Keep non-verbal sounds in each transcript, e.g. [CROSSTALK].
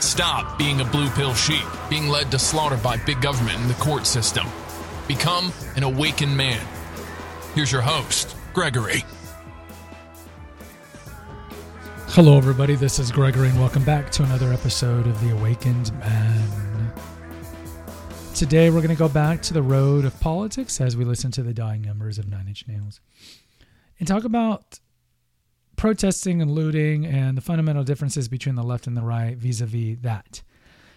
Stop being a blue pill sheep, being led to slaughter by big government and the court system. Become an awakened man. Here's your host, Gregory. Hello, everybody. This is Gregory, and welcome back to another episode of The Awakened Man. Today, we're going to go back to the road of politics as we listen to the dying members of Nine Inch Nails and talk about protesting and looting and the fundamental differences between the left and the right vis a vis that.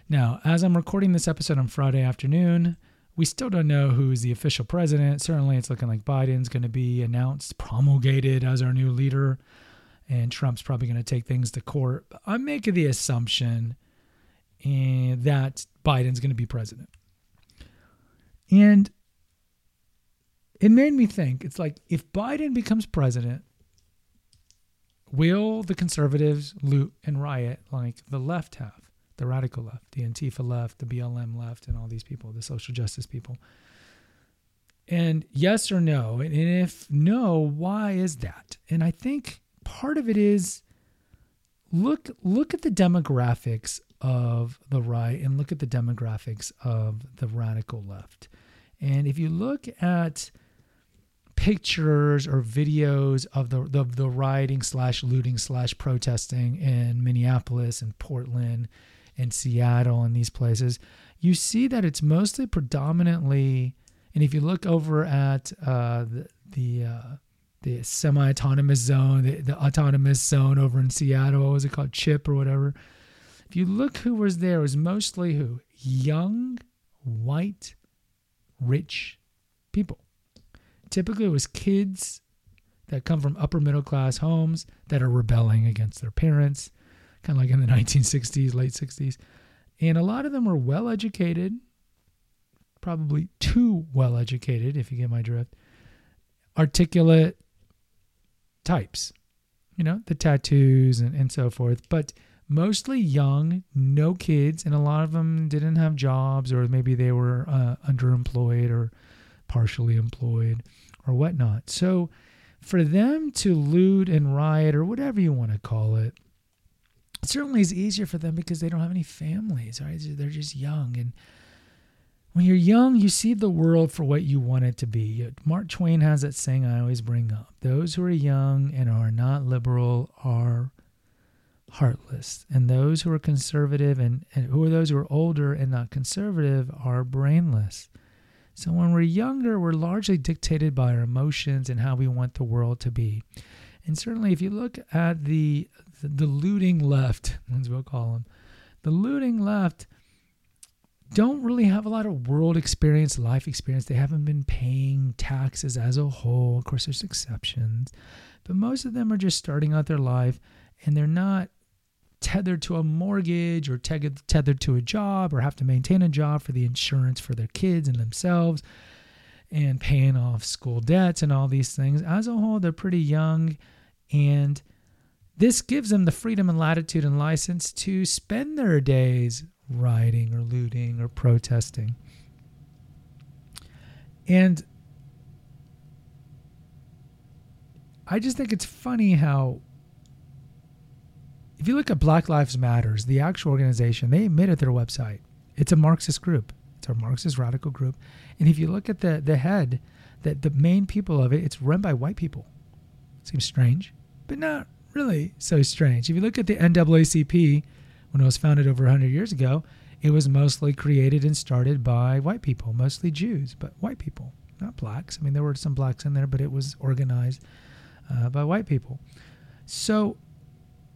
Now, as I'm recording this episode on Friday afternoon, we still don't know who's the official president. Certainly, it's looking like Biden's going to be announced, promulgated as our new leader and Trump's probably going to take things to court. I'm making the assumption eh, that Biden's going to be president. And it made me think it's like if Biden becomes president, will the conservatives loot and riot like the left have, the radical left, the Antifa left, the BLM left, and all these people, the social justice people? And yes or no? And if no, why is that? And I think part of it is look look at the demographics of the right and look at the demographics of the radical left. And if you look at pictures or videos of the the, the rioting slash looting slash protesting in Minneapolis and Portland and Seattle and these places, you see that it's mostly predominantly. And if you look over at uh, the the uh, the semi-autonomous zone, the, the autonomous zone over in Seattle. What was it called? Chip or whatever. If you look who was there, it was mostly who? Young, white, rich people. Typically, it was kids that come from upper middle class homes that are rebelling against their parents, kind of like in the [LAUGHS] 1960s, late 60s. And a lot of them were well educated, probably too well educated, if you get my drift, articulate, types, you know, the tattoos and, and so forth, but mostly young, no kids, and a lot of them didn't have jobs or maybe they were uh, underemployed or partially employed or whatnot. So for them to loot and riot or whatever you want to call it, it certainly is easier for them because they don't have any families, right? They're just young and when you're young, you see the world for what you want it to be. Mark Twain has that saying I always bring up those who are young and are not liberal are heartless, and those who are conservative and, and who are those who are older and not conservative are brainless. So when we're younger, we're largely dictated by our emotions and how we want the world to be. And certainly, if you look at the the, looting left, [LAUGHS] as we'll call them, the looting left don't really have a lot of world experience, life experience. They haven't been paying taxes as a whole. Of course, there's exceptions, but most of them are just starting out their life and they're not tethered to a mortgage or tethered to a job or have to maintain a job for the insurance for their kids and themselves and paying off school debts and all these things. As a whole, they're pretty young and this gives them the freedom and latitude and license to spend their days rioting or looting or protesting. And I just think it's funny how if you look at Black Lives Matters, the actual organization, they admit at their website, it's a Marxist group. It's a Marxist radical group. And if you look at the the head, that the main people of it, it's run by white people. Seems strange, but not really so strange. If you look at the NAACP, when it was founded over 100 years ago, it was mostly created and started by white people, mostly Jews, but white people, not blacks. I mean, there were some blacks in there, but it was organized uh, by white people. So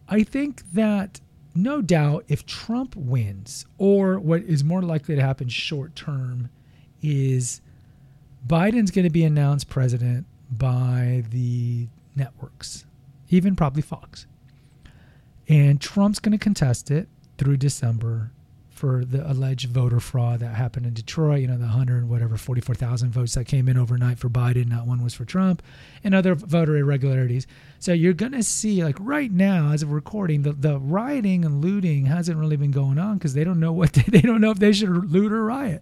I think that no doubt if Trump wins, or what is more likely to happen short term, is Biden's going to be announced president by the networks, even probably Fox. And Trump's going to contest it through December for the alleged voter fraud that happened in Detroit. You know, the hundred whatever forty four thousand votes that came in overnight for Biden, not one was for Trump, and other voter irregularities. So you're gonna see like right now, as of recording, the, the rioting and looting hasn't really been going on because they don't know what [LAUGHS] they, they don't know if they should loot or riot.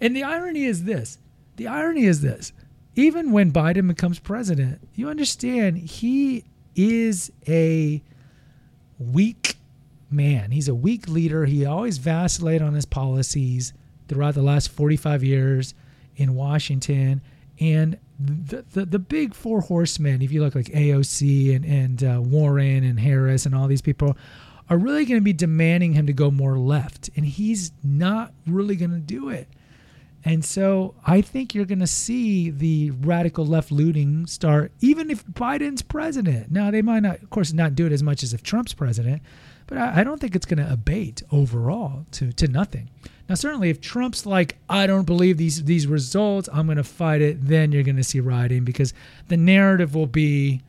And the irony is this: the irony is this. Even when Biden becomes president, you understand he is a weak man. He's a weak leader. He always vacillated on his policies throughout the last 45 years in Washington. And the, the, the big four horsemen, if you look like AOC and, and uh, Warren and Harris and all these people, are really going to be demanding him to go more left. And he's not really going to do it. And so I think you're going to see the radical left looting start, even if Biden's president. Now, they might not, of course, not do it as much as if Trump's president, but I, don't think it's going to abate overall to, to nothing. Now, certainly, if Trump's like, I don't believe these these results, I'm going to fight it, then you're going to see rioting because the narrative will be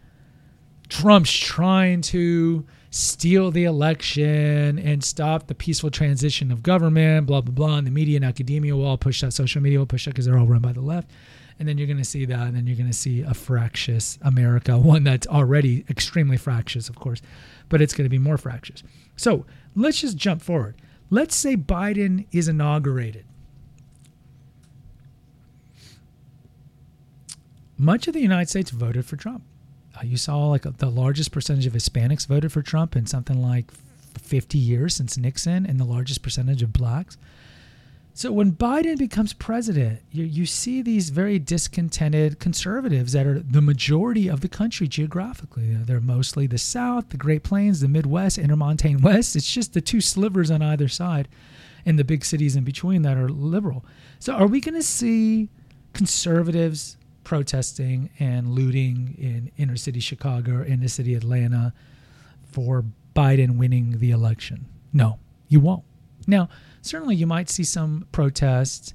Trump's trying to steal the election and stop the peaceful transition of government, blah, blah, blah. And the media and academia will all push that, social media will push that because they're all run by the left. And then you're going to see that, and then you're going to see a fractious America, [LAUGHS] one that's already extremely fractious, of course, but it's going to be more fractious. So let's just jump forward. Let's say Biden is inaugurated. Much of the United States voted for Trump. Uh, you saw like the largest percentage of Hispanics voted for Trump in something like 50 years since Nixon, and the largest percentage of blacks. So when Biden becomes president, you, you see these very discontented conservatives that are the majority of the country geographically. They're mostly the South, the Great Plains, the Midwest, Intermontane [LAUGHS] West. It's just the two slivers on either side and the big cities in between that are liberal. So are we going to see conservatives protesting and looting in inner city Chicago or inner city Atlanta for Biden winning the election? No, you won't. Now, certainly you might see some protests,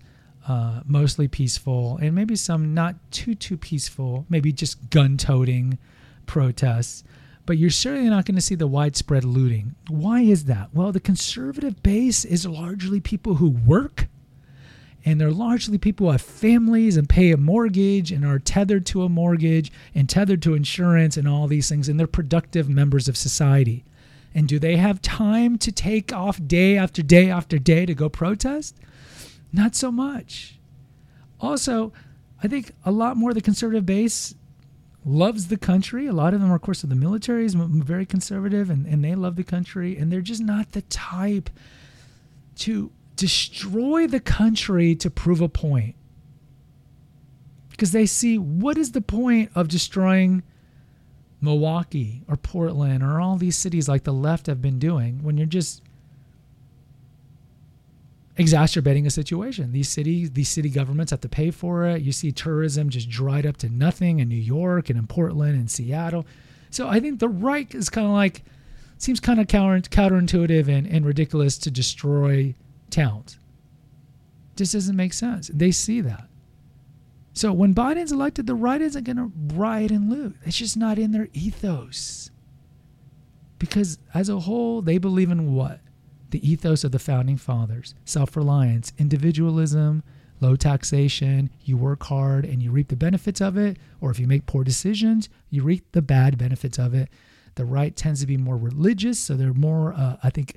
uh, mostly peaceful, and maybe some not too too peaceful, maybe just gun-toting protests. But you're certainly not going to see the widespread looting. Why is that? Well, the conservative base is largely people who work, and they're largely people who have families and pay a mortgage and are tethered to a mortgage and tethered to insurance and all these things, and they're productive members of society. And do they have time to take off day after day after day to go protest? Not so much. Also, I think a lot more of the conservative base loves the country. A lot of them, are, of course, of the military is very conservative and, and they love the country. And they're just not the type to destroy the country to prove a point. Because they see what is the point of destroying Milwaukee or Portland or all these cities like the left have been doing when you're just exacerbating a situation. These cities, these city governments have to pay for it. You see tourism just dried up to nothing in New York and in Portland and Seattle. So I think the right is kind of like seems kind of counter, counterintuitive and, and ridiculous to destroy towns. Just doesn't make sense. They see that. So when Biden's elected, the right isn't going to riot and loot. It's just not in their ethos. Because as a whole, they believe in what? The ethos of the founding fathers self reliance, individualism, low taxation. You work hard and you reap the benefits of it. Or if you make poor decisions, you reap the bad benefits of it. The right tends to be more religious, so they're more, uh, I think,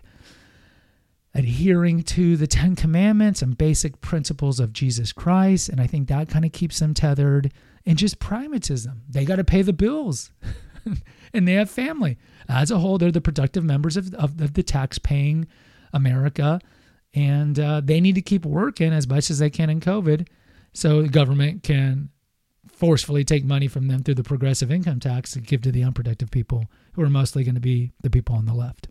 adhering to the Ten Commandments and basic principles of Jesus Christ. And I think that kind of keeps them tethered. And just pragmatism. They got to pay the bills [LAUGHS] and they have family. As a whole, they're the productive members of, of, of the tax paying America. And uh, they need to keep working as much as they can in COVID so the government can forcefully take money from them through the progressive income tax to give to the unproductive people who are mostly going to be the people on the left.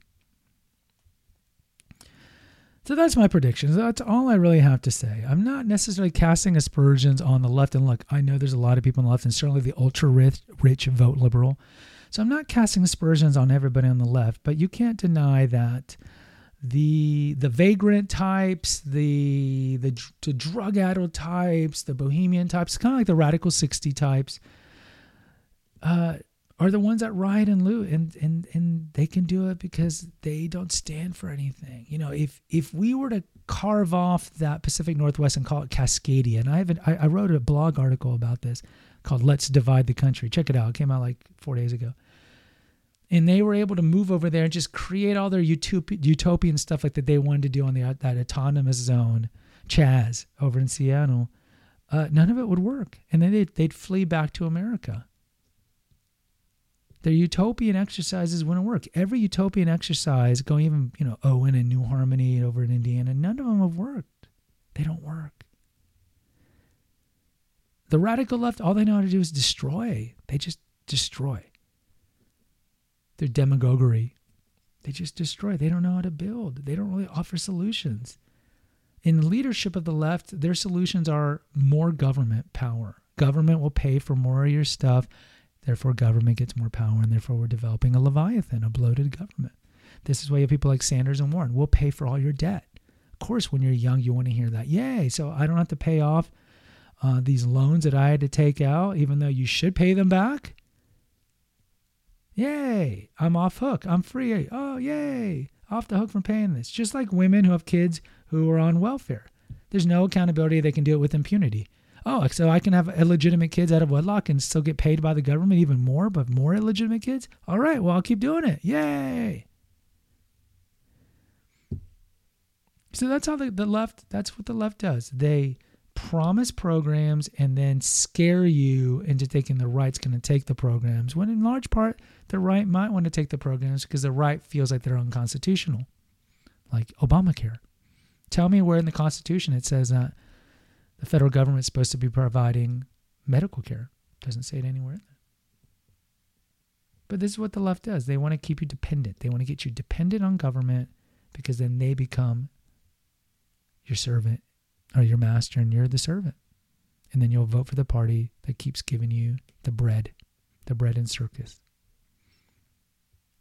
So that's my predictions. That's all I really have to say. I'm not necessarily casting aspersions on the left. And look, I know there's a lot of people on the left, and certainly the ultra rich, rich vote liberal. So I'm not casting aspersions on everybody on the left, but you can't deny that the the vagrant types, the the, the drug addled types, the bohemian types, kind of like the radical 60 types, uh, are the ones that riot and loot and and and they can do it because they don't stand for anything. You know if if we were to carve off that pacific northwest and call it cascadia and i haven't I, I wrote a blog article about this called let's divide the country. Check it out. It came out like four days ago. And they were able to move over there and just create all their utop- utopian stuff like that they wanted to do on the that autonomous zone chaz over in seattle. Uh, none of it would work. And then they'd, they'd flee back to america their utopian exercises wouldn't work. Every utopian exercise, going even, you know, Owen and New Harmony over in Indiana, none of them have worked. They don't work. The radical left, all they know how to do is destroy. They just destroy. Their demagoguery, they just destroy. They don't know how to build. They don't really offer solutions. In the leadership of the left, their solutions are more government power. Government will pay for more of your stuff Therefore, government gets more power, and therefore, we're developing a leviathan, a bloated government. This is why you have people like Sanders and Warren. We'll pay for all your debt. Of course, when you're young, you want to hear that. Yay! So I don't have to pay off uh, these loans that I had to take out, even though you should pay them back. Yay! I'm off hook. I'm free. Oh, yay! Off the hook from paying this. Just like women who have kids who are on welfare. There's no accountability. They can do it with impunity oh, so I can have illegitimate kids out of wedlock and still get paid by the government even more, but more illegitimate kids? All right, well, I'll keep doing it. Yay. So that's how the, the left, that's what the left does. They promise programs and then scare you into thinking the right's going to take the programs, when in large part, the right might want to take the programs because the right feels like they're unconstitutional, like Obamacare. Tell me where in the Constitution it says that the federal government is supposed to be providing medical care. Doesn't say it anywhere. But this is what the left does. They want to keep you dependent. They want to get you dependent on government because then they become your servant or your master and you're the servant. And then you'll vote for the party that keeps giving you the bread, the bread and circus.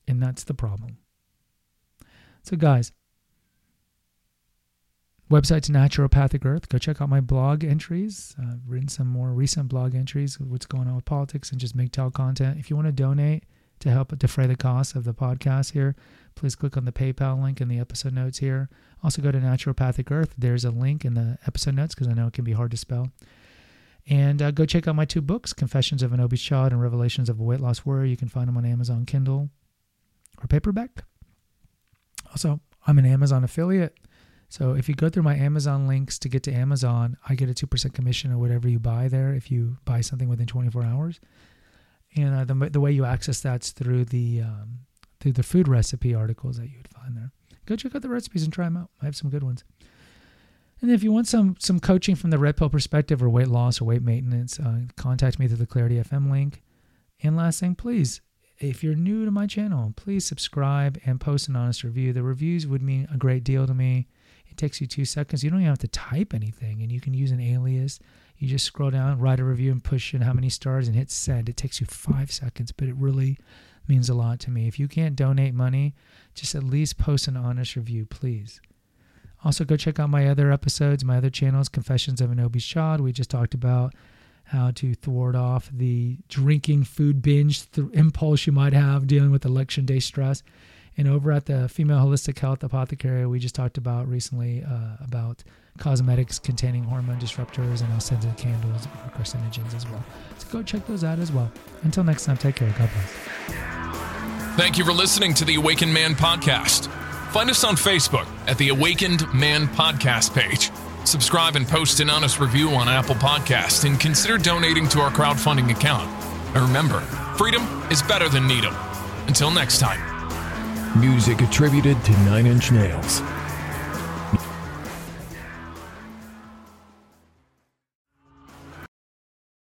And that's the problem. So, guys, Website's Naturopathic Earth. Go check out my blog entries. I've written some more recent blog entries what's going on with politics and just MGTOW content. If you want to donate to help defray the costs of the podcast here, please click on the PayPal link in the episode notes here. Also, go to Naturopathic Earth. There's a link in the episode notes because I know it can be hard to spell. And uh, go check out my two books, Confessions of an Obese and Revelations of a Weight Loss Warrior. You can find them on Amazon Kindle or paperback. Also, I'm an Amazon affiliate. So if you go through my Amazon links to get to Amazon, I get a 2% commission or whatever you buy there if you buy something within 24 hours. And uh, the, the way you access that's through the um, through the food recipe articles that you would find there. Go check out the recipes and try them out. I have some good ones. And if you want some some coaching from the red pill perspective or weight loss or weight maintenance, uh, contact me through the Clarity FM link. And last thing, please, if you're new to my channel, please subscribe and post an honest review. The reviews would mean a great deal to me. It takes you two seconds. You don't even have to type anything, and you can use an alias. You just scroll down, write a review, and push in how many stars and hit send. It takes you five seconds, but it really means a lot to me. If you can't donate money, just at least post an honest review, please. Also, go check out my other episodes, my other channels, Confessions of an Obese Child. We just talked about how to thwart off the drinking food binge th- impulse you might have dealing with election day stress. And over at the Female Holistic Health Apothecary, we just talked about recently uh, about cosmetics containing hormone disruptors and scented candles or carcinogens as well. So go check those out as well. Until next time, take care. God bless. Thank you for listening to the Awakened Man podcast. Find us on Facebook at the Awakened Man podcast page. Subscribe and post an honest review on Apple Podcast and consider donating to our crowdfunding account. And remember, freedom is better than needle. Until next time. Music attributed to Nine Inch Nails.